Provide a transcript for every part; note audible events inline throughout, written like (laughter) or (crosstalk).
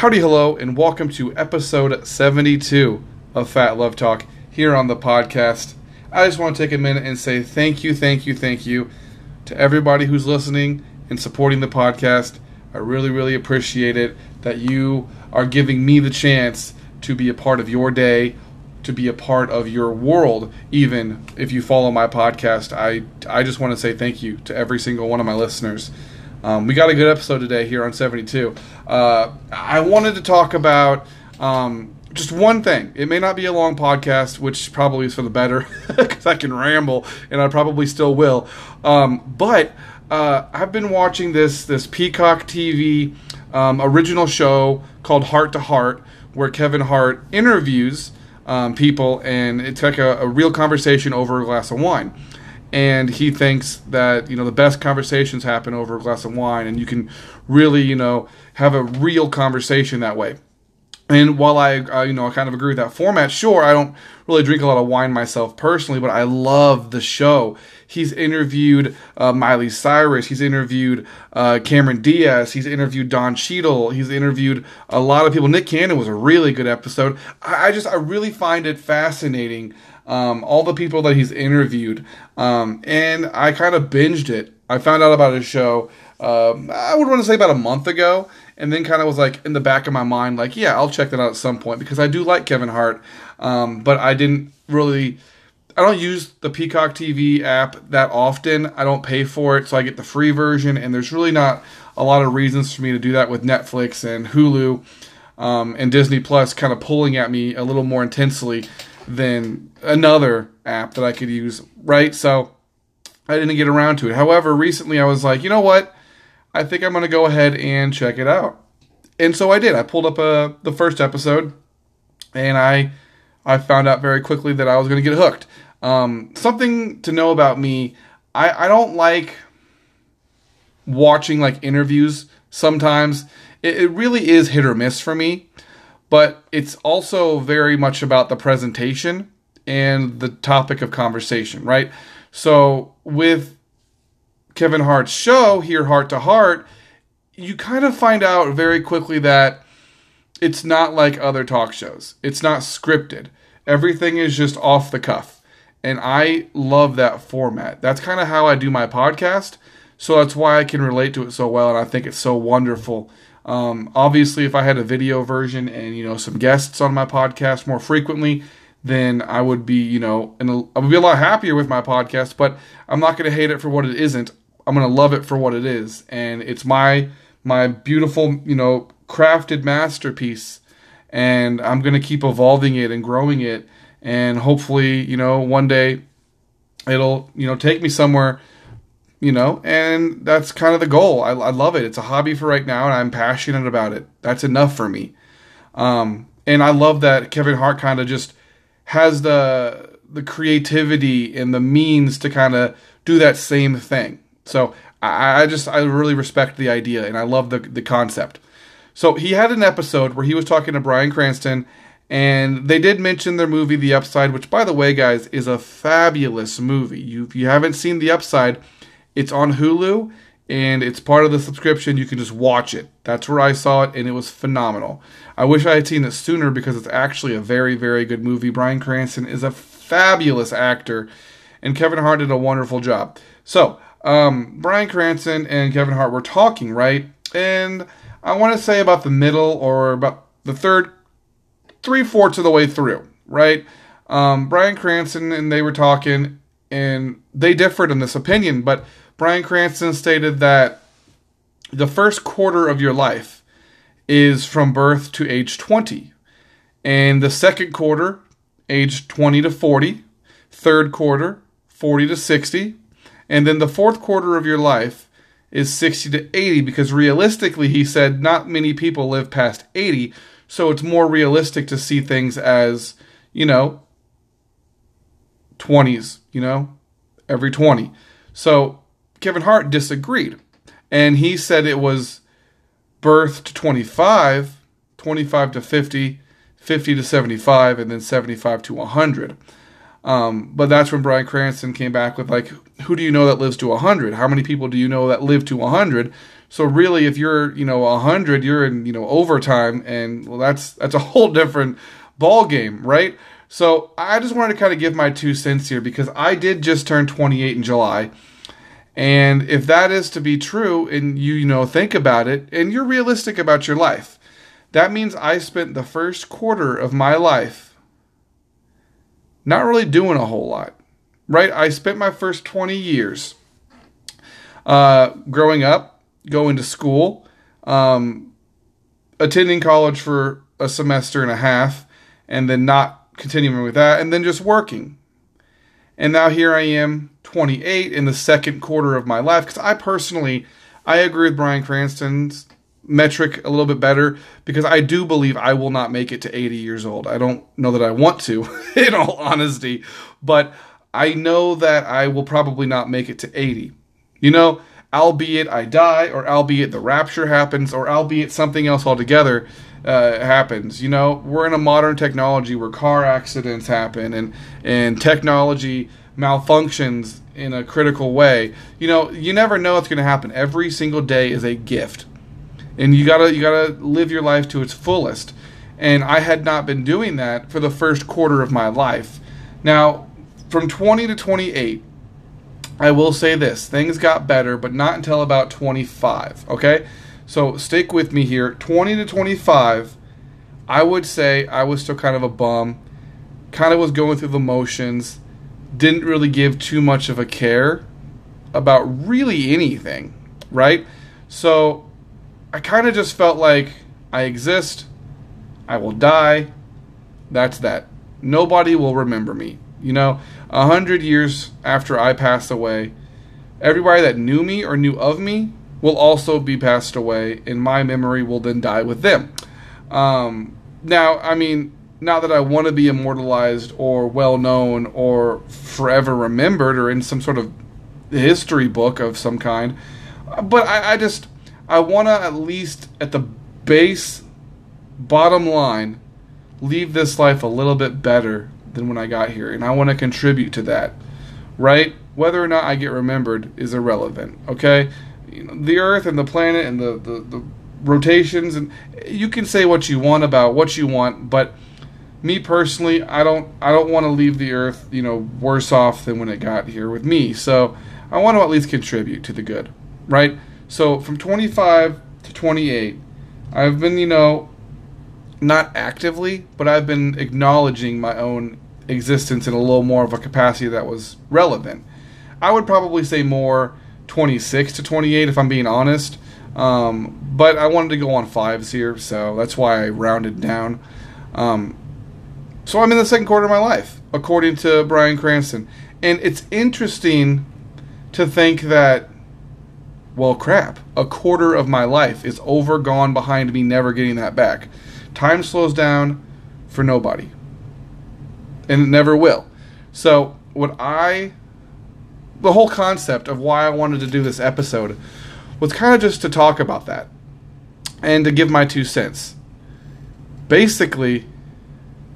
Howdy, hello, and welcome to episode 72 of Phat Love Talk here on the podcast. I just want to take a minute and say thank you, thank you, thank you to everybody who's listening and supporting the podcast. I really, really appreciate it that you are giving me the chance to be a part of your day, to be a part of your world, even if you follow my podcast. I, I just want to say thank you to every single one of my listeners. Um, we got a good episode today here on 72. Uh, I wanted to talk about um, just one thing. It may not be a long podcast, which probably is for the better (laughs) because I can ramble and I probably still will. Um, but uh, I've been watching this this Peacock TV um, original show called Hart to Heart, where Kevin Hart interviews um, people, and it's like a, a real conversation over a glass of wine and he thinks that you know the best conversations happen over a glass of wine and you can really you know have a real conversation that way and while I, uh, you know, I kind of agree with that format, sure, I don't really drink a lot of wine myself personally, but I love the show. He's interviewed uh, Miley Cyrus, he's interviewed uh, Cameron Diaz, he's interviewed Don Cheadle, he's interviewed a lot of people. Nick Cannon was a really good episode. I, I just, I really find it fascinating um, all the people that he's interviewed, um, and I kind of binged it. I found out about his show. Um, I would want to say about a month ago, and then kind of was like in the back of my mind, like, yeah, I'll check that out at some point because I do like Kevin Hart, um, but I didn't really. I don't use the Peacock TV app that often. I don't pay for it, so I get the free version, and there's really not a lot of reasons for me to do that with Netflix and Hulu um, and Disney Plus kind of pulling at me a little more intensely than another app that I could use, right? So I didn't get around to it. However, recently I was like, you know what? I think I'm going to go ahead and check it out. And so I did. I pulled up uh, the first episode and I I found out very quickly that I was going to get hooked. Um, something to know about me, I, I don't like watching like interviews sometimes. It, it really is hit or miss for me but it's also very much about the presentation and the topic of conversation, right? So with Kevin Hart's show here, Hart to Heart, you kind of find out very quickly that it's not like other talk shows. It's not scripted. Everything is just off the cuff. And I love that format. That's kind of how I do my podcast. So that's why I can relate to it so well. And I think it's so wonderful um, obviously, if I had a video version and you know some guests on my podcast more frequently, then I would be you know and I would be a lot happier with my podcast. But I'm not going to hate it for what it isn't. I'm going to love it for what it is, and it's my my beautiful you know crafted masterpiece, and I'm going to keep evolving it and growing it, and hopefully you know one day it'll you know take me somewhere you know, and that's kind of the goal. I, I, love it. It's a hobby for right now, and I'm passionate about it. That's enough for me. Um, and I love that Kevin Hart kind of just has the the creativity and the means to kind of do that same thing. So I, I just I really respect the idea, and I love the the concept. So he had an episode where he was talking to Bryan Cranston, and they did mention their movie The Upside, which, by the way, guys, is a fabulous movie. You if you haven't seen The Upside it's on Hulu and it's part of the subscription. You can just watch it. That's where I saw it, and it was phenomenal. I wish I had seen it sooner because it's actually a very, very good movie. Bryan Cranston is a fabulous actor, and Kevin Hart did a wonderful job. So, um, Bryan Cranston and Kevin Hart were talking, right? And I want to say about the middle or about the third, three fourths of the way through, right? Um, Bryan Cranston and they were talking, and they differed in this opinion, but Bryan Cranston stated that the first quarter of your life is from birth to age 20, and the second quarter, age 20 to 40, third quarter, 40 to 60, and then the fourth quarter of your life is 60 to 80 because realistically, he said not many people live past 80, so it's more realistic to see things as, you know, 20s, you know, every 20. So Kevin Hart disagreed. And he said it was birth to 25, 25 to 50, 50 to 75, and then 75 to 100. Um, but that's when Bryan Cranston came back with, like, who do you know that lives to 100? How many people do you know that live to 100? So really, if you're you know hundred, you're in you know overtime, and well, that's that's a whole different ball game, right? So I just wanted to kind of give my two cents here because I did just turn 28 in July. And if that is to be true, and you, you know, think about it, and you're realistic about your life, that means I spent the first quarter of my life not really doing a whole lot, right? I spent my first 20 years uh, growing up, going to school, um, attending college for a semester and a half, and then not continuing with that, and then just working. And now here I am, 28, in the second quarter of my life, because I personally, I agree with Bryan Cranston's metric a little bit better because I do believe I will not make it to 80 years old. I don't know that I want to, (laughs) in all honesty, but I know that I will probably not make it to 80. You know, albeit I die, or albeit the rapture happens, or albeit something else altogether uh, happens. You know, we're in a modern technology where car accidents happen and and technology malfunctions in a critical way. You know, you never know what's going to happen. Every single day is a gift, and you gotta you gotta live your life to its fullest. And I had not been doing that for the first quarter of my life. Now, from 20 to 28, I will say this things got better, but not until about 25. Okay? So stick with me here. 20 to 25, I would say I was still kind of a bum. Kind of was going through the motions. Didn't really give too much of a care about really anything, right? So I kind of just felt like I exist. I will die. That's that. Nobody will remember me. You know, a hundred years after I pass away, everybody that knew me or knew of me will also be passed away, and my memory will then die with them. Um, now, I mean, not that I want to be immortalized or well known or forever remembered or in some sort of history book of some kind, but I, I just I want to at least at the base bottom line leave this life a little bit better than when I got here, and I want to contribute to that, right? Whether or not I get remembered is irrelevant. Okay, you know, the Earth and the planet and the, the, the rotations, and you can say what you want about what you want, but me personally, I don't I don't want to leave the Earth, you know, worse off than when it got here with me. So I want to at least contribute to the good, right? So from 25 to 28, I've been, you know, not actively, but I've been acknowledging my own existence in a little more of a capacity that was relevant. I would probably say more 26 to 28 if I'm being honest. Um, but I wanted to go on fives here, so that's why I rounded down. Um, so I'm in the second quarter of my life, according to Bryan Cranston. And it's interesting to think that, well, crap, a quarter of my life is over, gone behind me, never getting that back. Time slows down for nobody. And it never will. So, what I the whole concept of why I wanted to do this episode was kind of just to talk about that and to give my two cents. Basically,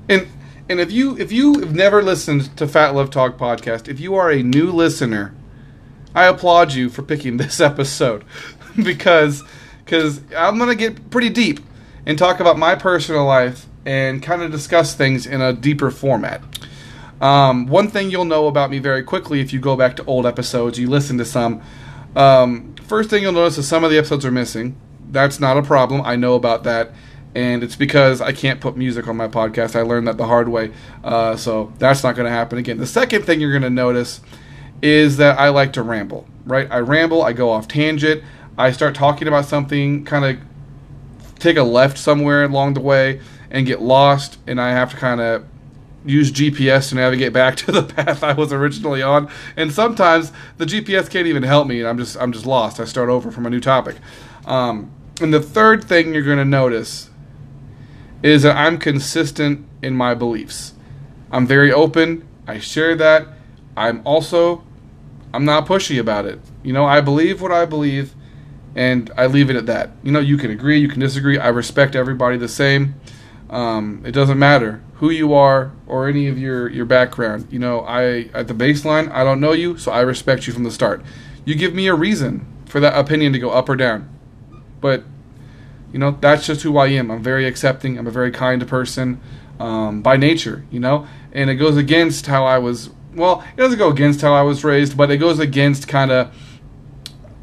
and and if you if you have never listened to Phat Love Talk podcast, if you are a new listener, I applaud you for picking (laughs) this episode (laughs) because because I'm gonna get pretty deep and talk about my personal life and kind of discuss things in a deeper format. Um, one thing you'll know about me very quickly if you go back to old episodes, you listen to some. Um, first thing you'll notice is some of the episodes are missing. That's not a problem. I know about that. And it's because I can't put music on my podcast. I learned that the hard way. Uh, so that's not going to happen again. The second thing you're going to notice is that I like to ramble, right? I ramble, I go off tangent, I start talking about something, kind of take a left somewhere along the way and get lost, and I have to kind of use GPS to navigate back (laughs) to the path I was originally on. And sometimes the GPS can't even help me, and I'm just I'm just lost. I start over from a new topic. Um, and the third thing you're going to notice is that I'm consistent in my beliefs. I'm very open. I share that. I'm also I'm not pushy about it. You know, I believe what I believe and I leave it at that. You know, you can agree, you can disagree. I respect everybody the same. Um, it doesn't matter who you are or any of your, your background. You know, I at the baseline, I don't know you, so I respect you from the start. You give me a reason for that opinion to go up or down. but you know that's just who I am. I'm very accepting. I'm a very kind person um, by nature, you know, and it goes against how I was. Well, it doesn't go against how I was raised, but it goes against kind of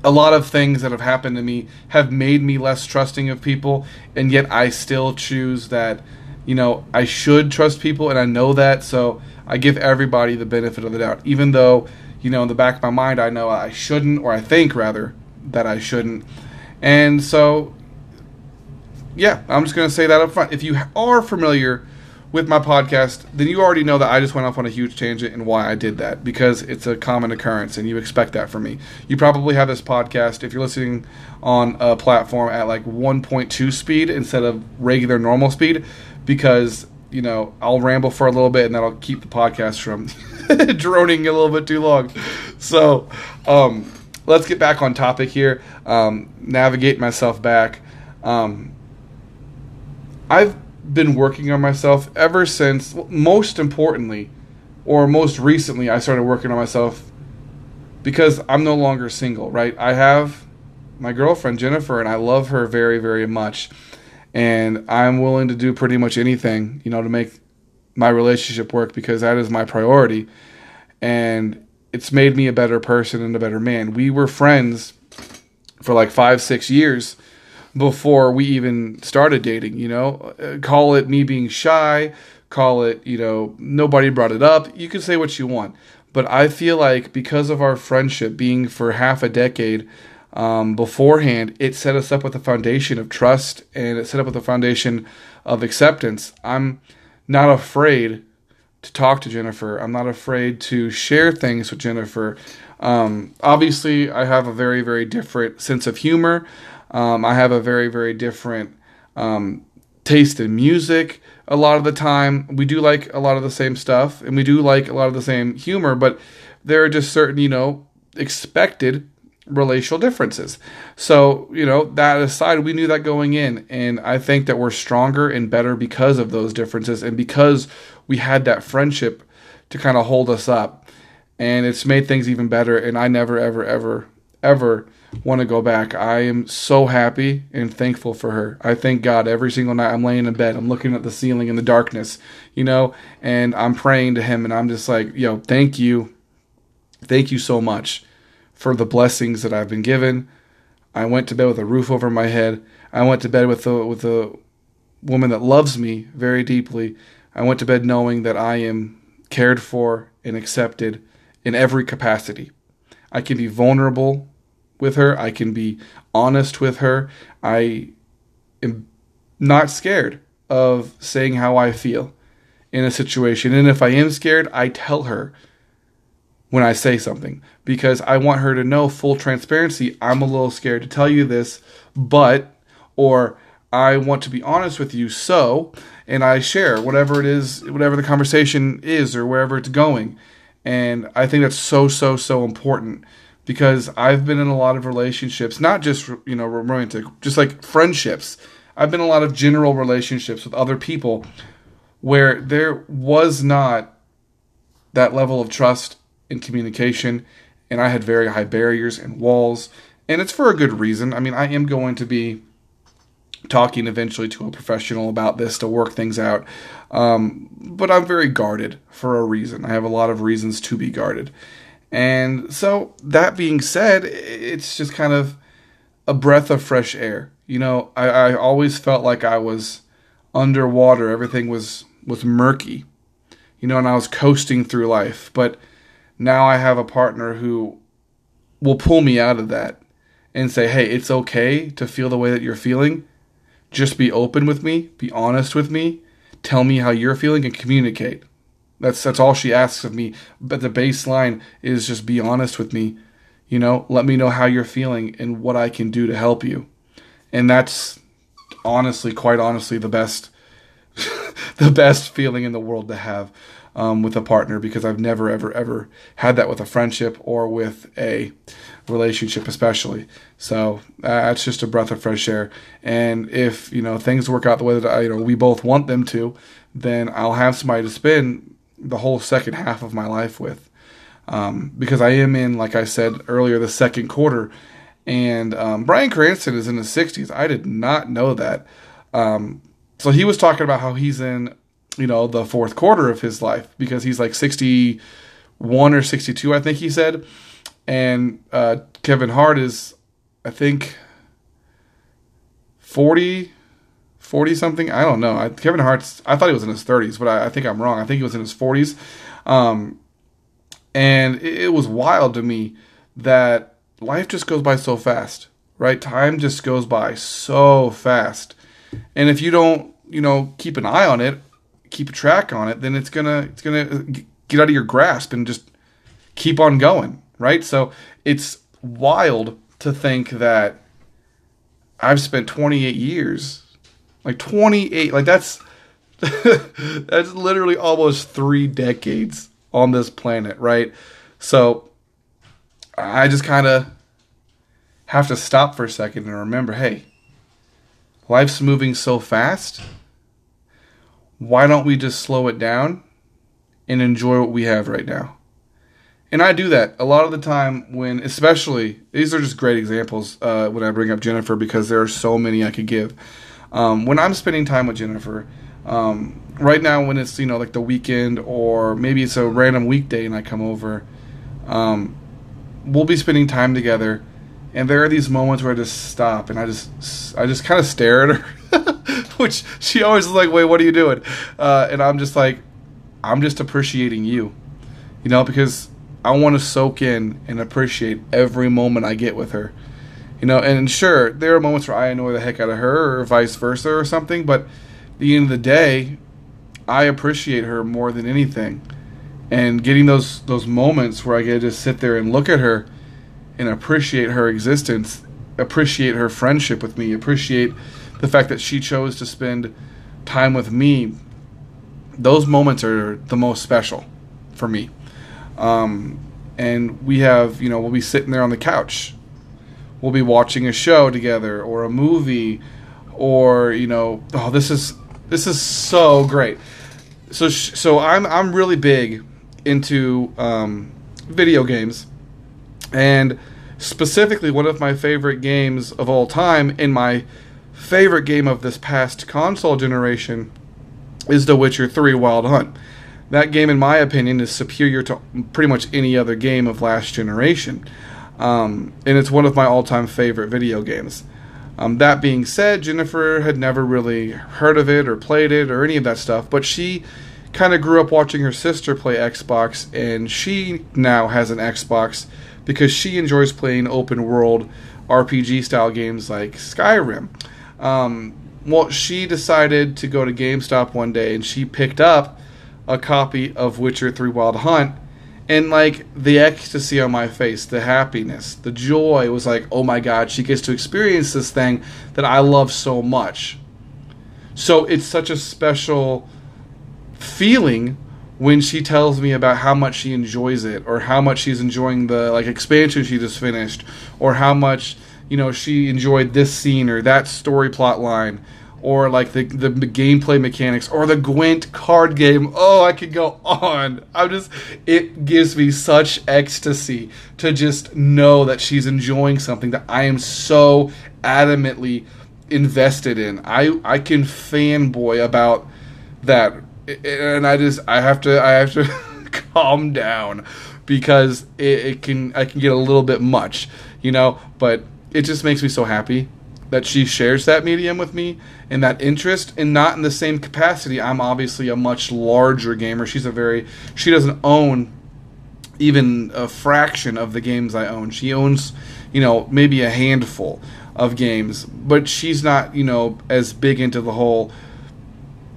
a lot of things that have happened to me have made me less trusting of people, and yet I still choose that, you know, I should trust people, and I know that, so I give everybody the benefit of the doubt, even though, you know, in the back of my mind, I know I shouldn't, or I think rather that I shouldn't, and so, yeah, I'm just gonna say that up front. If you are familiar with my podcast, then you already know that I just went off on a huge tangent and why I did that because it's a common occurrence and you expect that from me. You probably have this podcast if you're listening on a platform at like 1.2 speed instead of regular normal speed because, you know, I'll ramble for a little bit and that'll keep the podcast from (laughs) droning a little bit too long. So, um, let's get back on topic here. Um, navigate myself back. Um, I've been working on myself ever since, most importantly, or most recently, I started working on myself because I'm no longer single, right? I have my girlfriend, Jennifer, and I love her very, very much. And I'm willing to do pretty much anything, you know, to make my relationship work because that is my priority. And it's made me a better person and a better man. We were friends for like five, six years before we even started dating, you know? Uh, call it me being shy, call it, you know, nobody brought it up. You can say what you want. But I feel like because of our friendship being for half a decade um, beforehand, it set us up with a foundation of trust and it set up with a foundation of acceptance. I'm not afraid to talk to Jennifer. I'm not afraid to share things with Jennifer. Um, obviously, I have a very, very different sense of humor. Um, I have a very, very different um, taste in music a lot of the time. We do like a lot of the same stuff and we do like a lot of the same humor, but there are just certain, you know, expected relational differences. So, you know, that aside, we knew that going in. And I think that we're stronger and better because of those differences and because we had that friendship to kind of hold us up. And it's made things even better. And I never, ever, ever, ever want to go back. I am so happy and thankful for her. I thank God every single night I'm laying in bed, I'm looking at the ceiling in the darkness, you know, and I'm praying to Him and I'm just like, yo, thank you. Thank you so much for the blessings that I've been given. I went to bed with a roof over my head. I went to bed with a, with a woman that loves me very deeply. I went to bed knowing that I am cared for and accepted in every capacity. I can be vulnerable with her. I can be honest with her. I am not scared of saying how I feel in a situation. And if I am scared, I tell her when I say something because I want her to know full transparency. I'm a little scared to tell you this, but, or I want to be honest with you, so, and I share whatever it is, whatever the conversation is, or wherever it's going. And I think that's so, so, so important because I've been in a lot of relationships, not just you know romantic, just like friendships. I've been in a lot of general relationships with other people where there was not that level of trust and communication, and I had very high barriers and walls, and it's for a good reason. I mean, I am going to be talking eventually to a professional about this to work things out. Um, but I'm very guarded for a reason. I have a lot of reasons to be guarded. And so, that being said, it's just kind of a breath of fresh air. You know, I, I always felt like I was underwater. Everything was was murky. You know, and I was coasting through life. But now I have a partner who will pull me out of that and say, "Hey, it's okay to feel the way that you're feeling. Just be open with me, be honest with me, tell me how you're feeling and communicate." That's that's all she asks of me. But the baseline is just be honest with me. You know, let me know how you're feeling and what I can do to help you. And that's honestly, quite honestly, the best (laughs) the best feeling in the world to have um, with a partner because I've never ever ever had that with a friendship or with a relationship especially. So uh, just a breath of fresh air. And if you know things work out the way that I, you know we both want them to, then I'll have somebody to spend the whole second half of my life with. Um, because I am in, like I said earlier, the second quarter, And um, Bryan Cranston is in his 60s. I did not know that. Um, so he was talking about how he's in, you know, the fourth quarter of his life because he's like 61 or 62, I think he said. And uh, Kevin Hart is, I think, 40, 40 something. I don't know. I, Kevin Hart's, I thought he was in his 30s, but I, I, think I'm wrong. I think he was in his 40s. Um, and it, it was wild to me that life just goes by so fast, right? Time just goes by so fast. And if you don't, you know, keep an eye on it, keep a track on it, then it's going to it's going to get out of your grasp and just keep on going, right? So it's wild to think that I've spent 28 years, like 28, like that's (laughs) that's literally almost 3 decades on this planet, right? So I just kind of have to stop for a second and remember hey, life's moving so fast. Why don't we just slow it down and enjoy what we have right now? And I do that a lot of the time when, especially, these are just great examples uh, when I bring up Jennifer because there are so many I could give. Um, when I'm spending time with Jennifer, um, right now when it's you know like the weekend or maybe it's a random weekday and I come over, um, we'll be spending time together, and there are these moments where I just stop and I just I just kind of stare at her, (laughs) which she always is like, "Wait, what are you doing?" Uh, and I'm just like, I'm just appreciating you, you know, because I want to soak in and appreciate every moment I get with her. You know, and sure, there are moments where I annoy the heck out of her or vice versa or something, but the end of the day, I appreciate her more than anything and getting those those moments where I get to just sit there and look at her and appreciate her existence, appreciate her friendship with me, appreciate the fact that she chose to spend time with me. Those moments are the most special for me. Um, and we have, you know, we'll be sitting there on the couch. We'll be watching a show together or a movie or, you know, oh, this is this is so great. So so I'm I'm really big into um, video games, and specifically one of my favorite games of all time, in my favorite game of this past console generation, is The Witcher 3 Wild Hunt. That game, in my opinion, is superior to pretty much any other game of last generation. Um, and it's one of my all time favorite video games. Um, that being said, Jennifer had never really heard of it or played it or any of that stuff, but she kind of grew up watching her sister play Xbox, and she now has an Xbox because she enjoys playing open world RPG style games like Skyrim. Um, well, she decided to go to GameStop one day and she picked up a copy of Witcher 3 Wild Hunt. And like the ecstasy on my face, the happiness, the joy was like, oh my god, she gets to experience this thing that I love so much. So it's such a special feeling when she tells me about how much she enjoys it or how much she's enjoying the like expansion she just finished or how much you know she enjoyed this scene or that story plot line or like the, the, the gameplay mechanics or the Gwent card game. Oh, I could go on. I'm just it gives me such ecstasy to just know that she's enjoying something that I am so adamantly invested in. I I can fanboy about that and I just I have to I have to (laughs) calm down because it, it, can I can get a little bit much, you know. But it just makes me so happy that she shares that medium with me and that interest, and not in the same capacity. I'm obviously a much larger gamer. She's a very she doesn't own even a fraction of the games I own. She owns, you know, maybe a handful of games, but she's not, you know, as big into the whole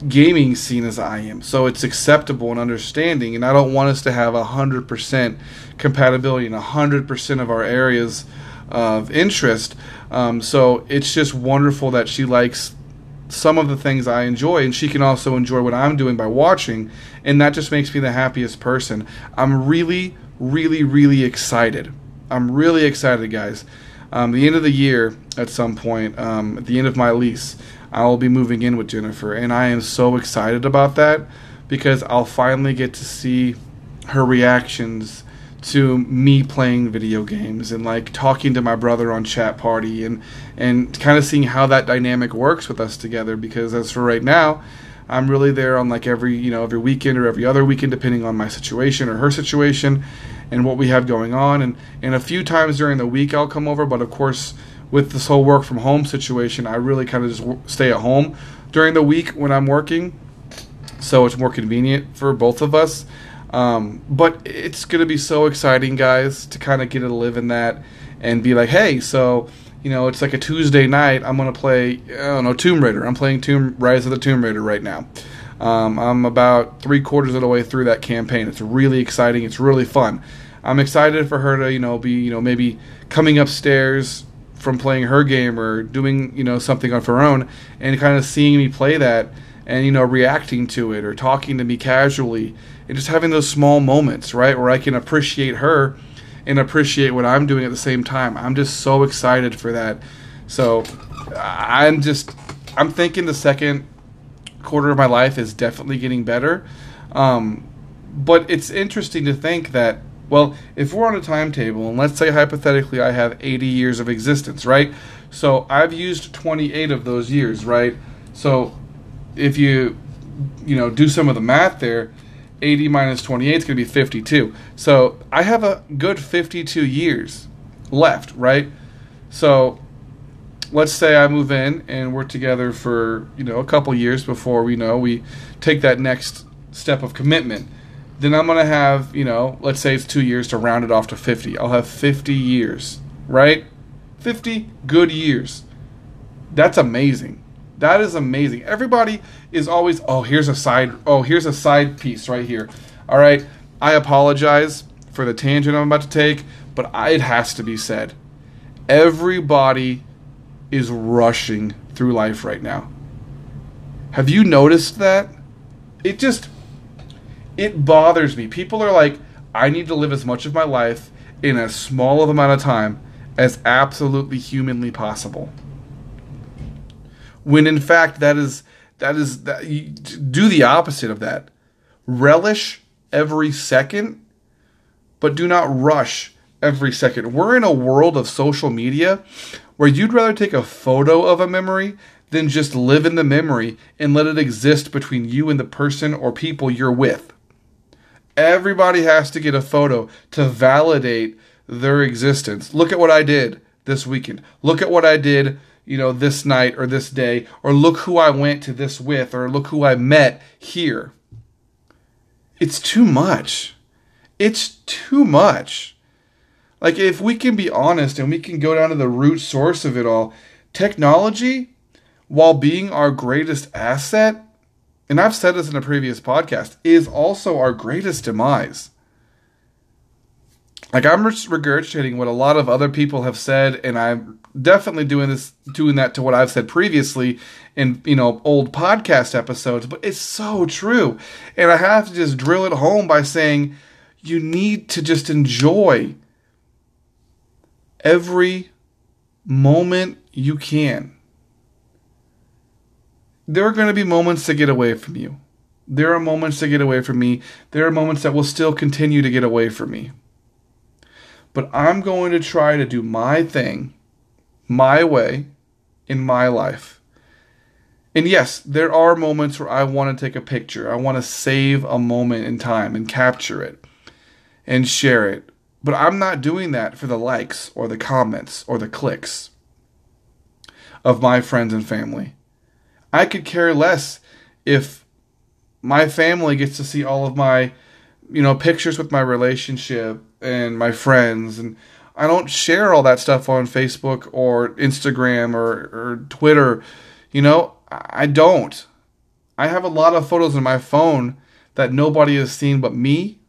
gaming scene as I am. So it's acceptable and understanding. And I don't want us to have 100% compatibility in 100% of our areas of interest. Um, so it's just wonderful that she likes some of the things I enjoy, and she can also enjoy what I'm doing by watching. And that just makes me the happiest person. I'm really, really, really excited. I'm really excited, guys. Um, the end of the year, at some point, um, at the end of my lease, I will be moving in with Jennifer, and I am so excited about that because I'll finally get to see her reactions to me playing video games and like talking to my brother on chat party and and kind of seeing how that dynamic works with us together because as for right now I'm really there on like every you know every weekend or every other weekend depending on my situation or her situation and what we have going on. And and a few times during the week I'll come over but of course with this whole work from home situation I really kind of just stay at home during the week when I'm working. So it's more convenient for both of us um, but it's going to be so exciting, guys, to kind of get to live in that and be like, hey, so, you know, it's like a Tuesday night. I'm going to play, I don't know, Tomb Raider. I'm playing Tomb Rise of the Tomb Raider right now. Um, I'm about three quarters of the way through that campaign. It's really exciting. It's really fun. I'm excited for her to, you know, be, you know, maybe coming upstairs from playing her game or doing, you know, something of her own and kind of seeing me play that and, you know, reacting to it or talking to me casually and just having those small moments, right, where I can appreciate her and appreciate what I'm doing at the same time. I'm just so excited for that. So I'm just I'm thinking the second quarter of my life is definitely getting better. Um, but it's interesting to think that well, if we're on a timetable and let's say hypothetically I have 80 years of existence, right? So I've used 28 of those years, right? So if you you know do some of the math there, 80 minus 28 is going to be 52. So I have a good 52 years left, right? So let's say I move in and we're together for, you know, a couple years before we know we take that next step of commitment. Then I'm going to have, you know, let's say it's 2 years to round it off to 50. I'll have 50 years, right? 50 good years. That's amazing. That is amazing. Everybody is always, oh, here's a side, oh, here's a side piece right here. All right, I apologize for the tangent I'm about to take, but it has to be said. Everybody is rushing through life right now. Have you noticed that? It just, it bothers me. People are like, I need to live as much of my life in as small of amount of time as absolutely humanly possible when in fact that is that is that you do the opposite of that. Relish every second but do not rush every second. We're in a world of social media where you'd rather take a photo of a memory than just live in the memory and let it exist between you and the person or people you're with. Everybody has to get a photo to validate their existence. Look at what i did this weekend. Look at what i did you know, this night or this day, or look who I went to this with, or look who I met here. It's too much. It's too much. Like, if we can be honest and we can go down to the root source of it all, technology, while being our greatest asset, and I've said this in a previous podcast, is also our greatest demise like I'm regurgitating what a lot of other people have said, and I'm definitely doing this, doing that to what I've said previously in you know old podcast episodes. But it's so true, and I have to just drill it home by saying you need to just enjoy every moment you can. There are going to be moments that get away from you. There are moments that get away from me. There are moments that will still continue to get away from me but I'm going to try to do my thing, my way, in my life. And yes, there are moments where I want to take a picture. I want to save a moment in time and capture it and share it. But I'm not doing that for the likes or the comments or the clicks of my friends and family. I could care less if my family gets to see all of my, you know, pictures with my relationship and my friends and I don't share all that stuff on Facebook or Instagram or, or Twitter. You know, I don't. I have a lot of photos in my phone that nobody has seen but me.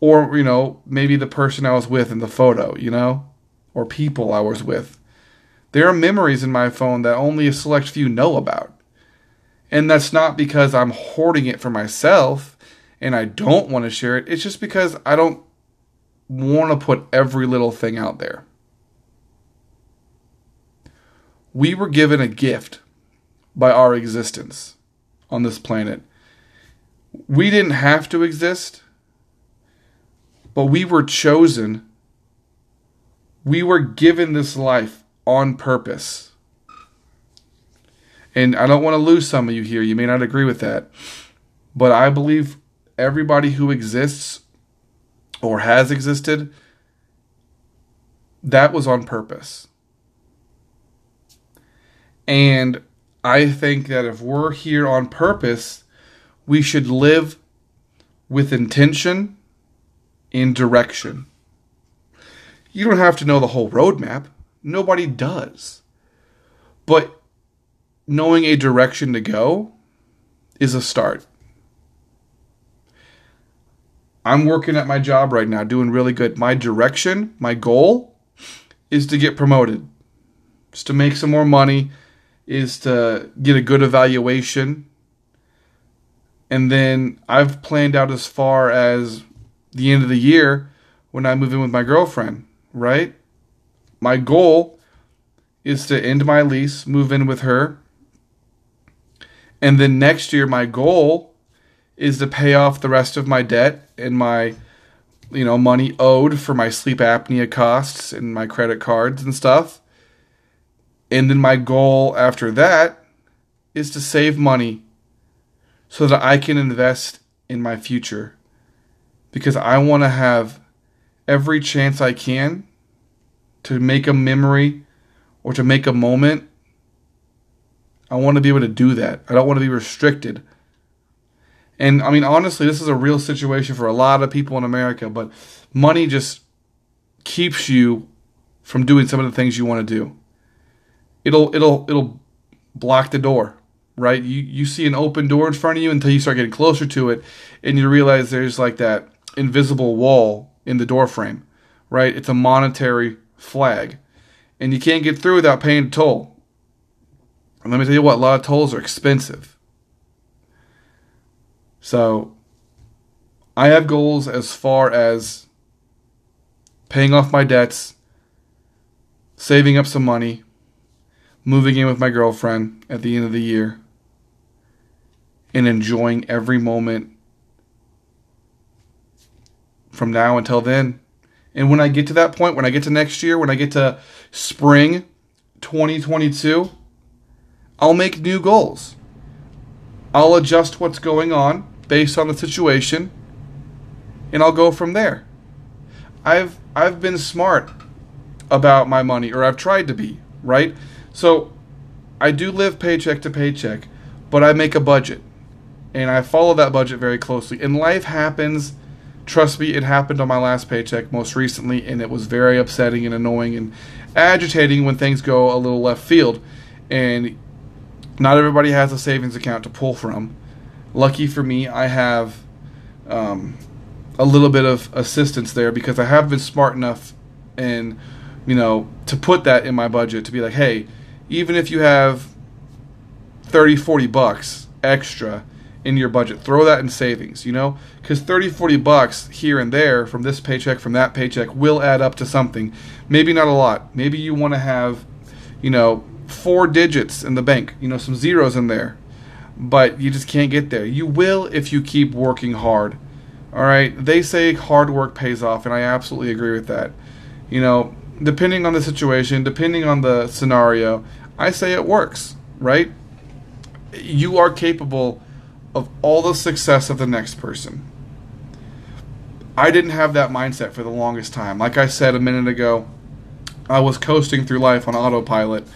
Or, you know, maybe the person I was with in the photo, you know, or people I was with. There are memories in my phone that only a select few know about. And that's not because I'm hoarding it for myself and I don't want to share it. It's just because I don't want to put every little thing out there. We were given a gift by our existence on this planet. We didn't have to exist. But we were chosen, we were given this life on purpose. And I don't want to lose some of you here. You may not agree with that. But I believe everybody who exists or has existed, that was on purpose. And I think that if we're here on purpose, we should live with intention in direction. You don't have to know the whole roadmap. Nobody does. But knowing a direction to go is a start. I'm working at my job right now, doing really good. My direction, my goal is to get promoted, is to make some more money, is to get a good evaluation. And then I've planned out as far as the end of the year when I move in with my girlfriend, right? My goal is to end my lease, move in with her. And then next year, my goal is to pay off the rest of my debt and my you know money owed for my sleep apnea costs and my credit cards and stuff. And then my goal after that is to save money so that I can invest in my future. Because I want to have every chance I can to make a memory or to make a moment. I want to be able to do that. I don't want to be restricted and I mean, honestly, this is a real situation for a lot of people in America, but money just keeps you from doing some of the things you want to do. It'll it'll it'll block the door, right? You you see an open door in front of you until you start getting closer to it and you realize there's like that invisible wall in the door frame, right? It's a monetary flag. And you can't get through without paying a toll. And let me tell you what, a lot of tolls are expensive. So I have goals as far as paying off my debts, saving up some money, moving in with my girlfriend at the end of the year, and enjoying every moment from now until then. And when I get to that point, when I get to next year, when I get to spring 2022, I'll make new goals. I'll adjust what's going on based on the situation, and I'll go from there. I've I've been smart about my money, or I've tried to be, right? So I do live paycheck to paycheck, but I make a budget. And I follow that budget very closely. And life happens. Trust me, it happened on my last paycheck most recently, and it was very upsetting and annoying and agitating when things go a little left field. And not everybody has a savings account to pull from. Lucky for me, I have um, a little bit of assistance there because I have been smart enough and you know to put that in my budget to be like, hey, even if you have 30, 40 bucks extra in your budget, throw that in savings, you know? Because 30, 40 bucks here and there from this paycheck, from that paycheck will add up to something. Maybe not a lot. Maybe you want to have, you know, four digits in the bank, you know, some zeros in there but you just can't get there. You will if you keep working hard. All right, they say hard work pays off, and I absolutely agree with that. You know, depending on the situation, depending on the scenario, I say it works, right? You are capable of all the success of the next person. I didn't have that mindset for the longest time. Like I said a minute ago, I was coasting through life on autopilot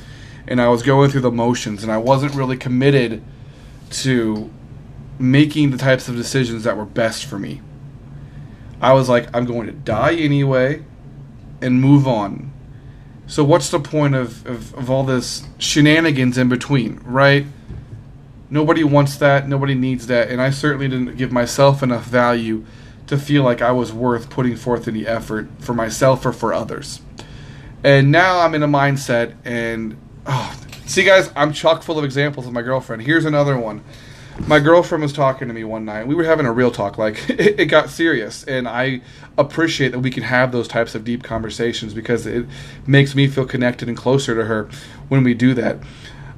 and I was going through the motions and I wasn't really committed to making the types of decisions that were best for me. I was like, I'm going to die anyway and move on. So, what's the point of, of, of all this shenanigans in between, right? Nobody wants that. Nobody needs that. And I certainly didn't give myself enough value to feel like I was worth putting forth any effort for myself or for others. And now I'm in a mindset and oh, See, guys, I'm chock full of examples of my girlfriend. Here's another one. My girlfriend was talking to me one night. We were having a real talk, like (laughs) it, it, got serious, and I appreciate that we can have those types of deep conversations because it makes me feel connected and closer to her when we do that.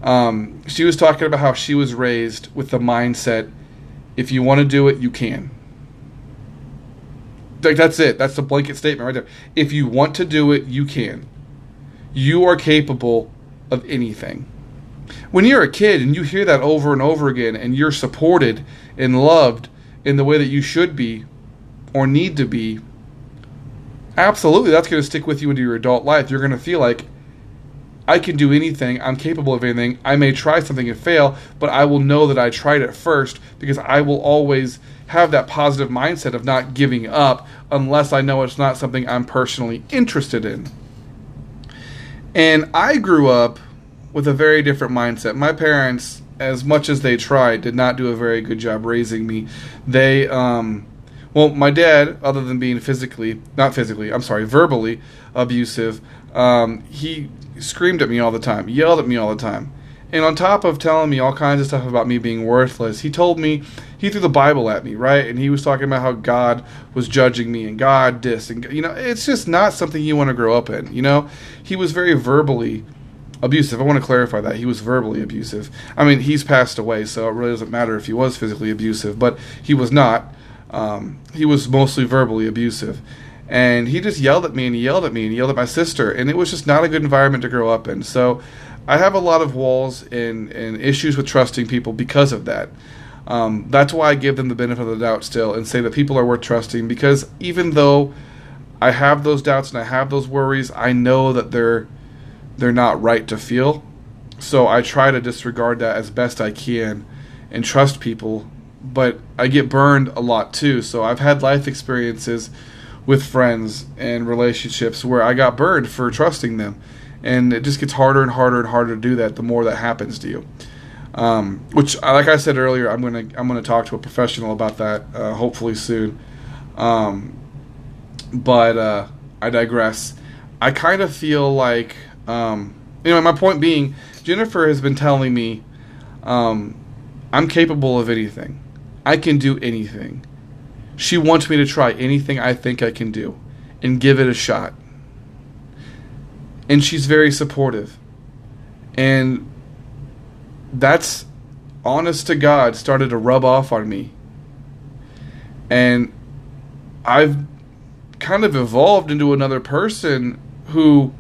Um, she was talking about how she was raised with the mindset: if you want to do it, you can. Like that's it. That's the blanket statement right there. If you want to do it, you can. You are capable of anything. When you're a kid and you hear that over and over again and you're supported and loved in the way that you should be or need to be, absolutely that's going to stick with you into your adult life. You're going to feel like I can do anything, I'm capable of anything. I may try something and fail, but I will know that I tried it first because I will always have that positive mindset of not giving up unless I know it's not something I'm personally interested in. And I grew up with a very different mindset. My parents, as much as they tried, did not do a very good job raising me. They, um, well, my dad, other than being physically, not physically, I'm sorry, verbally abusive, um, he screamed at me all the time, yelled at me all the time. And on top of telling me all kinds of stuff about me being worthless, he told me he threw the Bible at me, right? And he was talking about how God was judging me and God this and you know, it's just not something you want to grow up in, you know? He was very verbally abusive. I want to clarify that. He was verbally abusive. I mean, he's passed away, so it really doesn't matter if he was physically abusive, but he was not. Um, he was mostly verbally abusive and he just yelled at me and he yelled at me and he yelled at my sister and it was just not a good environment to grow up in so i have a lot of walls and, and issues with trusting people because of that um, that's why i give them the benefit of the doubt still and say that people are worth trusting because even though i have those doubts and i have those worries i know that they're they're not right to feel so i try to disregard that as best i can and trust people but i get burned a lot too so i've had life experiences with friends and relationships where I got burned for trusting them. And it just gets harder and harder and harder to do that the more that happens to you. Um, which, like I said earlier, I'm gonna I'm gonna talk to a professional about that uh, hopefully soon. Um, but uh, I digress. I kind of feel like um, anyway. My point being, Jennifer has been telling me um, I'm capable of anything. I can do anything. She wants me to try anything I think I can do and give it a shot. And she's very supportive. And that's honest to God started to rub off on me. And I've kind of evolved into another person who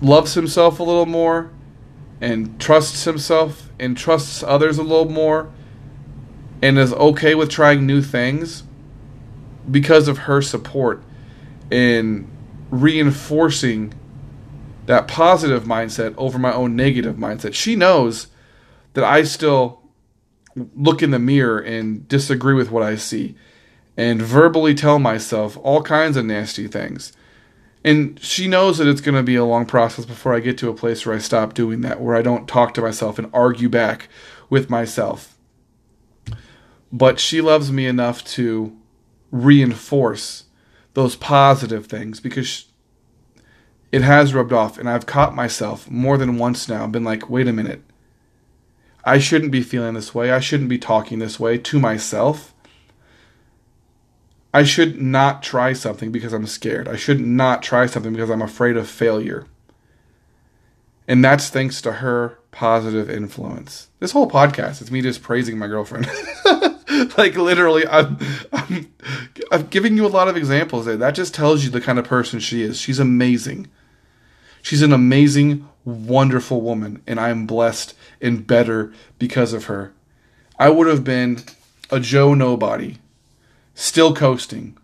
loves himself a little more and trusts himself and trusts others a little more and is okay with trying new things because of her support in reinforcing that positive mindset over my own negative mindset. She knows that I still look in the mirror and disagree with what I see and verbally tell myself all kinds of nasty things. And she knows that it's going to be a long process before I get to a place where I stop doing that, where I don't talk to myself and argue back with myself but she loves me enough to reinforce those positive things because it has rubbed off and I've caught myself more than once now been like wait a minute. I shouldn't be feeling this way. I shouldn't be talking this way to myself. I should not try something because I'm scared. I should not try something because I'm afraid of failure. And that's thanks to her positive influence. This whole podcast is me just praising my girlfriend. (laughs) Like literally, I'm, I'm, I'm giving you a lot of examples there. That just tells you the kind of person she is. She's amazing. She's an amazing, wonderful woman, and I am blessed and better because of her. I would have been a Joe nobody, still coasting,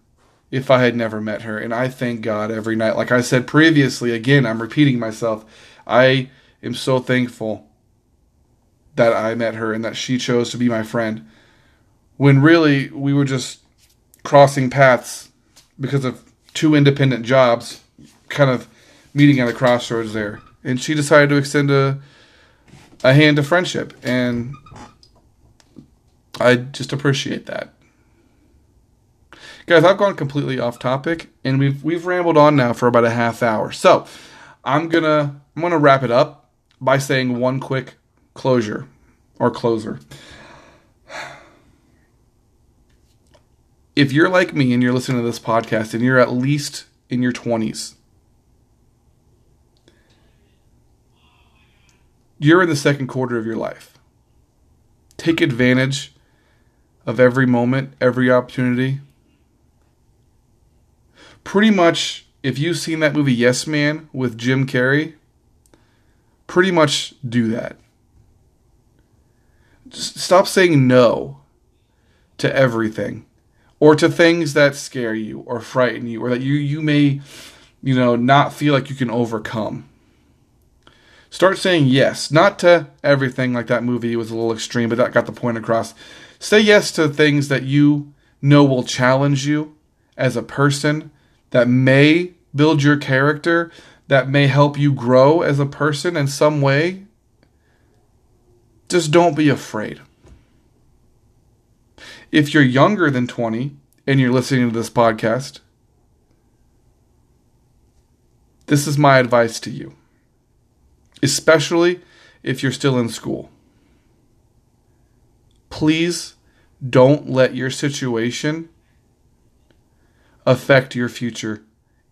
if I had never met her. And I thank God every night. Like I said previously, again, I'm repeating myself. I am so thankful that I met her and that she chose to be my friend when really we were just crossing paths because of two independent jobs, kind of meeting at a crossroads there. And she decided to extend a a hand of friendship, and I just appreciate that. Guys, I've gone completely off topic, and we've we've rambled on now for about a half hour. So I'm gonna I'm gonna wrap it up by saying one quick closure or closer. if you're like me and you're listening to this podcast and you're at least in your 20s, you're in the second quarter of your life. Take advantage of every moment, every opportunity. pretty much, if you've seen that movie Yes Man with Jim Carrey, pretty much do that. Just stop saying no to everything or to things that scare you or frighten you or that you, you may, you know, not feel like you can overcome. Start saying yes, not to everything like that movie was a little extreme, but that got the point across. Say yes to things that you know will challenge you as a person, that may build your character, that may help you grow as a person in some way. Just don't be afraid. If you're younger than 20 and you're listening to this podcast, this is my advice to you especially if you're still in school. Please don't let your situation affect your future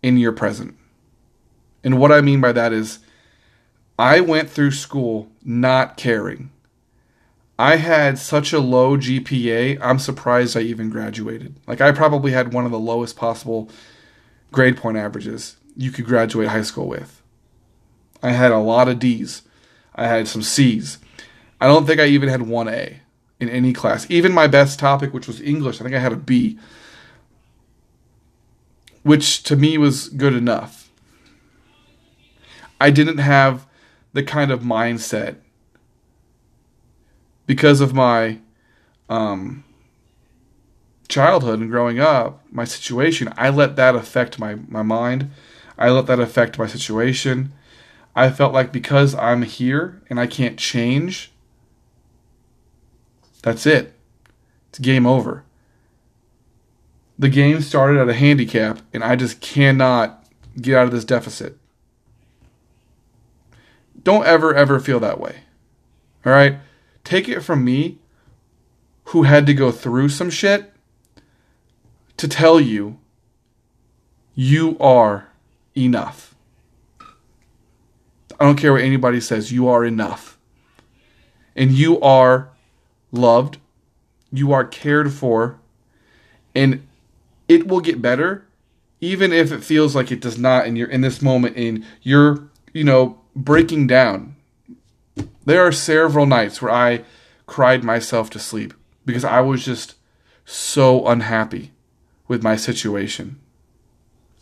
in your present. And what I mean by that is, I went through school not caring. I had such a low GPA, I'm surprised I even graduated. Like, I probably had one of the lowest possible grade point averages you could graduate high school with. I had a lot of D's. I had some C's. I don't think I even had one A in any class. Even my best topic, which was English, I think I had a B, which to me was good enough. I didn't have the kind of mindset because of my um, childhood and growing up, my situation. I let that affect my, my mind. I let that affect my situation. I felt like because I'm here and I can't change, that's it. It's game over. The game started at a handicap, and I just cannot get out of this deficit. Don't ever, ever feel that way. All right? Take it from me, who had to go through some shit, to tell you you are enough. I don't care what anybody says. You are enough. And you are loved. You are cared for. And it will get better even if it feels like it does not and you're in this moment and you're, you know, breaking down. There are several nights where I cried myself to sleep because I was just so unhappy with my situation.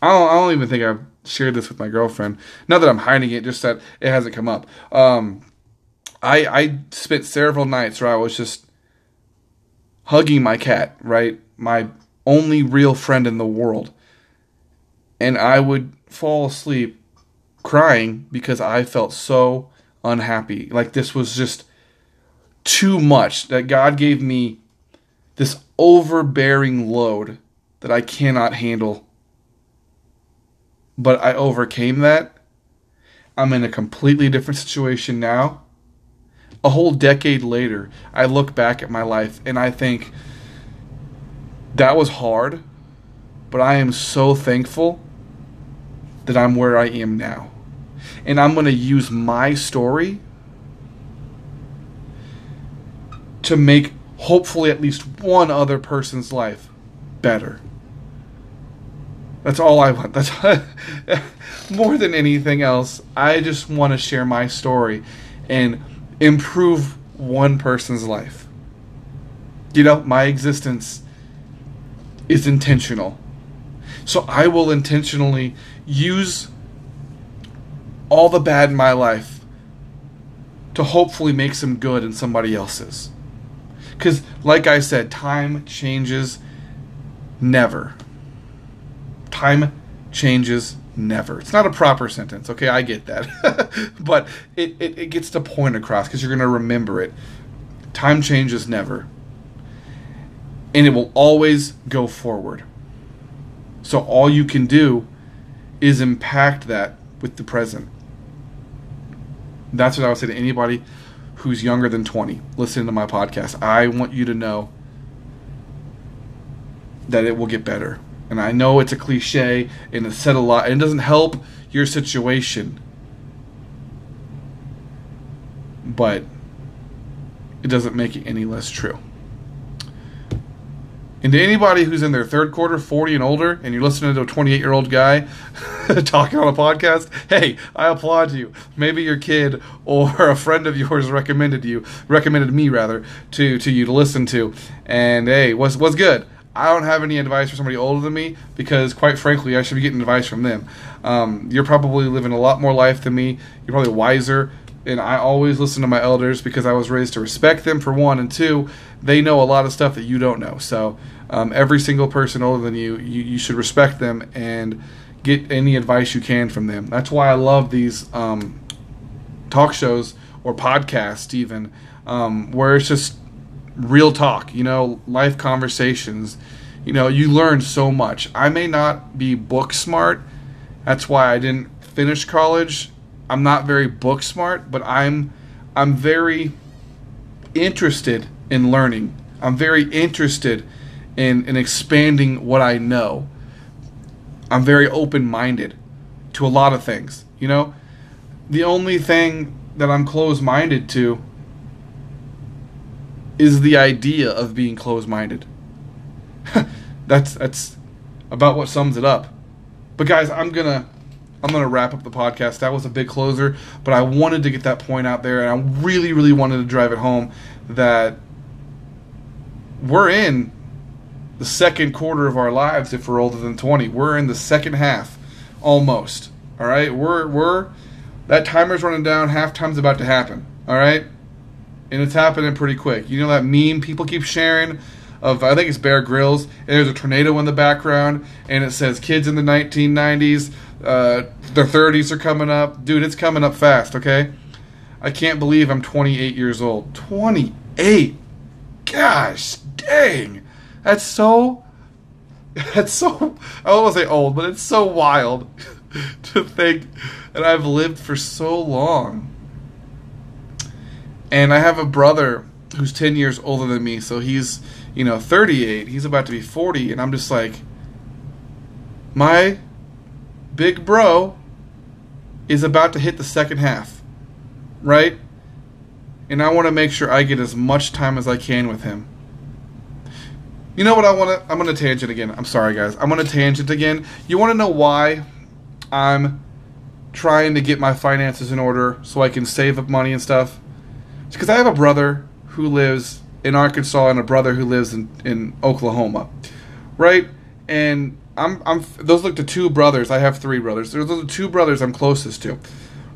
I don't, I don't even think I've shared this with my girlfriend. Not that I'm hiding it, just that it hasn't come up. Um, I I spent several nights where I was just hugging my cat, right, my only real friend in the world, and I would fall asleep crying because I felt so unhappy. Like this was just too much. That God gave me this overbearing load that I cannot handle but I overcame that. I'm in a completely different situation now. A whole decade later, I look back at my life and I think that was hard, but I am so thankful that I'm where I am now. And I'm going to use my story to make hopefully at least one other person's life better. That's all I want. That's (laughs) more than anything else. I just want to share my story and improve one person's life. You know, my existence is intentional. So I will intentionally use all the bad in my life to hopefully make some good in somebody else's. Because, like I said, time changes never time changes never. It's not a proper sentence, okay? I get that. (laughs) but it, it, it, gets the point across because you're going to remember it. Time changes never. And it will always go forward. So all you can do is impact that with the present. That's what I would say to anybody who's younger than 20 listening to my podcast. I want you to know that it will get better. And I know it's a cliche and it's said a lot and it doesn't help your situation. But it doesn't make it any less true. And to anybody who's in their third quarter, 40 and older, and you're listening to a 28 year old guy (laughs) talking on a podcast, hey, I applaud you. Maybe your kid or (laughs) a friend of yours recommended you, recommended me rather, to, to you to listen to. And hey, what's, what's good? I don't have any advice for somebody older than me because, quite frankly, I should be getting advice from them. Um, you're probably living a lot more life than me. You're probably wiser. And I always listen to my elders because I was raised to respect them, for one. And two, they know a lot of stuff that you don't know. So um, every single person older than you, you, you, should respect them and get any advice you can from them. That's why I love these um, talk shows or podcasts, even um, where it's just real talk, you know, life conversations. You know, you learn so much. I may not be book smart. That's why I didn't finish college. I'm not very book smart, but I'm I'm very interested in learning. I'm very interested in, in expanding what I know. I'm very open minded to a lot of things. You know, the only thing that I'm closed minded to is the idea of being closed minded. (laughs) that's that's about what sums it up. But guys, I'm gonna I'm gonna wrap up the podcast. That was a big closer, but I wanted to get that point out there, and I really, really wanted to drive it home that we're in the second quarter of our lives if we're older than 20. We're in the second half, almost. All right, we're we're that timer's running down. Halftime's about to happen. All right and it's happening pretty quick. You know that meme people keep sharing of I think it's Bear Grylls, and there's a tornado in the background, and it says kids in the 1990s, uh, their 30s are coming up. Dude, it's coming up fast. Okay, I can't believe I'm 28 years old. 28. Gosh, dang, that's so. (laughs) That's so. I don't want to say old, but it's so wild (laughs) to think that I've lived for so long and I have a brother who's 10 years older than me, so he's, you know, 38. He's about to be 40, and I'm just like, my big bro is about to hit the second half, right? And I want to make sure I get as much time as I can with him. You know what I want to? I'm going to tangent again. I'm sorry, guys. I'm going to tangent again. You want to know why I'm trying to get my finances in order so I can save up money and stuff? Because I have a brother who lives in Arkansas and a brother who lives in, in Oklahoma, right? And I'm I'm those look to two brothers. I have three brothers. Those are the two brothers I'm closest to,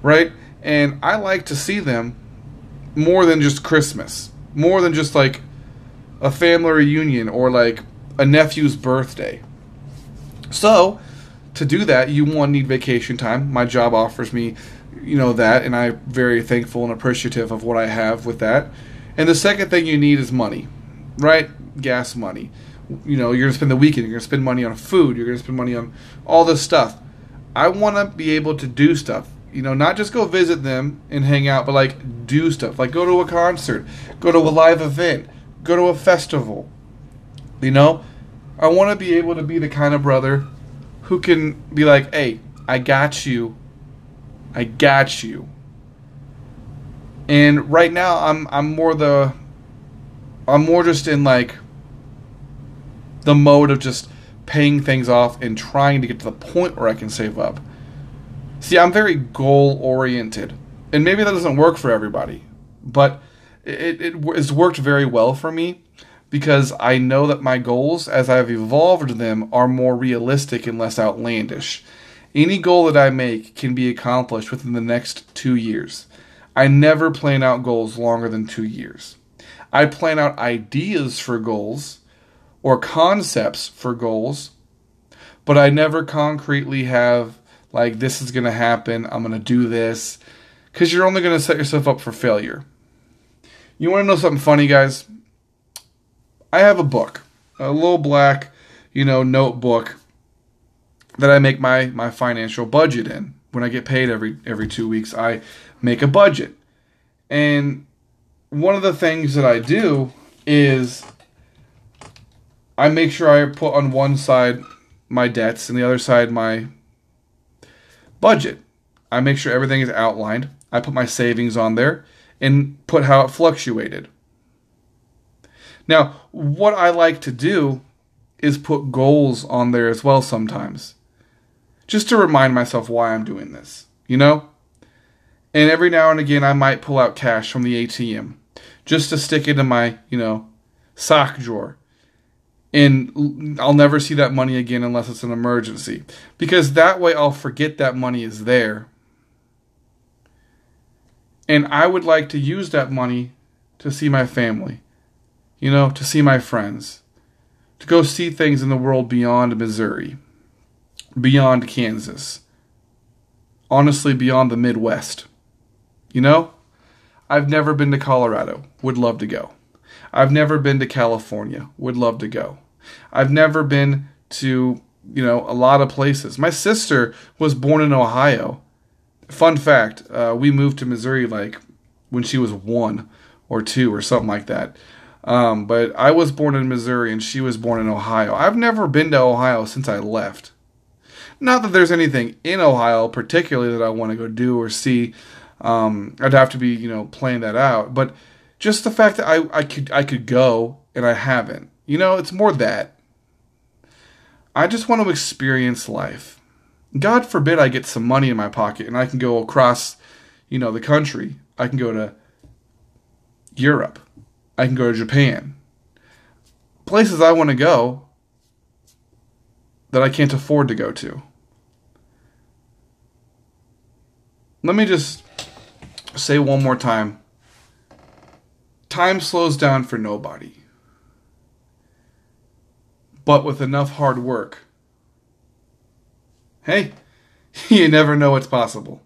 right? And I like to see them more than just Christmas, more than just like a family reunion or like a nephew's birthday. So, to do that, you one need vacation time. My job offers me you know that, and I'm very thankful and appreciative of what I have with that. And the second thing you need is money, right? Gas money. You know, you're gonna spend the weekend. You're gonna spend money on food. You're gonna spend money on all this stuff. I want to be able to do stuff. You know, not just go visit them and hang out, but like do stuff. Like go to a concert, go to a live event, go to a festival. You know, I want to be able to be the kind of brother who can be like, "Hey, I got you I got you. And right now I'm I'm more the I'm more just in like the mode of just paying things off and trying to get to the point where I can save up. See, I'm very goal oriented. And maybe that doesn't work for everybody, but it, it has worked very well for me because I know that my goals, as I've evolved them, are more realistic and less outlandish. Any goal that I make can be accomplished within the next two years. I never plan out goals longer than two years. I plan out ideas for goals or concepts for goals, but I never concretely have, like, this is going to happen, I'm going to do this, because you're only going to set yourself up for failure. You want to know something funny, guys? I have a book, a little black, you know, notebook that I make my my financial budget in. When I get paid every every 2 weeks, I make a budget. And one of the things that I do is I make sure I put on one side my debts and the other side my budget. I make sure everything is outlined. I put my savings on there and put how it fluctuated. Now, what I like to do is put goals on there as well sometimes. Just to remind myself why I'm doing this, you know? And every now and again, I might pull out cash from the ATM just to stick it in my, you know, sock drawer. And I'll never see that money again unless it's an emergency. Because that way I'll forget that money is there. And I would like to use that money to see my family, you know, to see my friends, to go see things in the world beyond Missouri, beyond Kansas, honestly, beyond the Midwest. You know, I've never been to Colorado, would love to go. I've never been to California, would love to go. I've never been to, you know, a lot of places. My sister was born in Ohio. Fun fact, uh, we moved to Missouri like when she was one or two or something like that. Um, but I was born in Missouri and she was born in Ohio. I've never been to Ohio since I left. Not that there's anything in Ohio particularly that I want to go do or see. Um, I'd have to be, you know, playing that out. But just the fact that I, I could I could go and I haven't. You know, it's more that. I just want to experience life. God forbid I get some money in my pocket and I can go across, you know, the country. I can go to Europe. I can go to Japan. Places I want to go that I can't afford to go to. Let me just say one more time time slows down for nobody. But with enough hard work, hey, (laughs) you never know what's possible.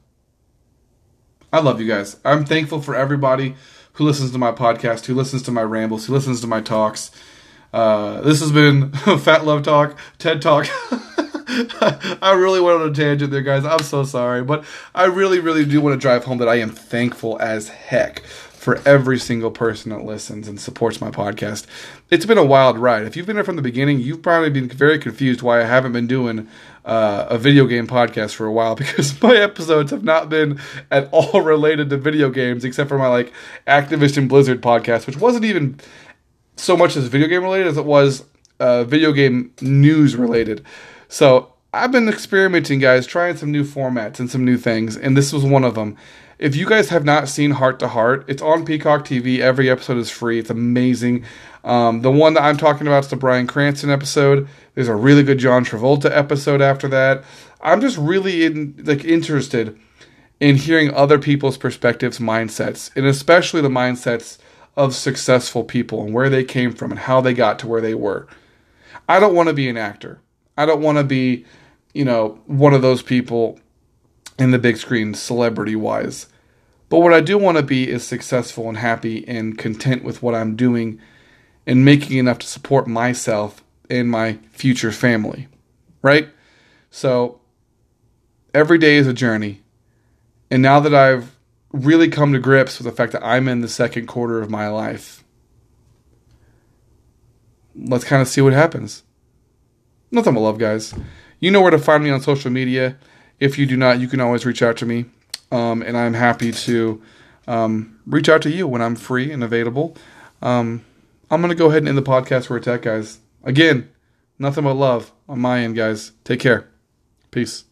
I love you guys. I'm thankful for everybody who listens to my podcast, who listens to my rambles, who listens to my talks. Uh, this has been (laughs) Phat Love Talk, TED Talk. (laughs) (laughs) I really went on a tangent there, guys. I'm so sorry. But I really, really do want to drive home that I am thankful as heck for every single person that listens and supports my podcast. It's been a wild ride. If you've been here from the beginning, you've probably been very confused why I haven't been doing uh, a video game podcast for a while (laughs) because my episodes have not been at all related to video games except for my like Activision Blizzard podcast, which wasn't even so much as video game related as it was uh, video game news related. So I've been experimenting, guys, trying some new formats and some new things, and this was one of them. If you guys have not seen Hart to Heart, it's on Peacock TV. Every episode is free. It's amazing. Um, the one that I'm talking about is the Bryan Cranston episode. There's a really good John Travolta episode after that. I'm just really in, like interested in hearing other people's perspectives, mindsets, and especially the mindsets of successful people and where they came from and how they got to where they were. I don't want to be an actor. I don't want to be, you know, one of those people in the big screen celebrity wise. But what I do want to be is successful and happy and content with what I'm doing and making enough to support myself and my future family. Right? So every day is a journey. And now that I've really come to grips with the fact that I'm in the second quarter of my life, let's kind of see what happens. Nothing but love, guys. You know where to find me on social media. If you do not, you can always reach out to me. Um, and I'm happy to um, reach out to you when I'm free and available. Um, I'm going to go ahead and end the podcast for a tech, guys. Again, nothing but love on my end, guys. Take care. Peace.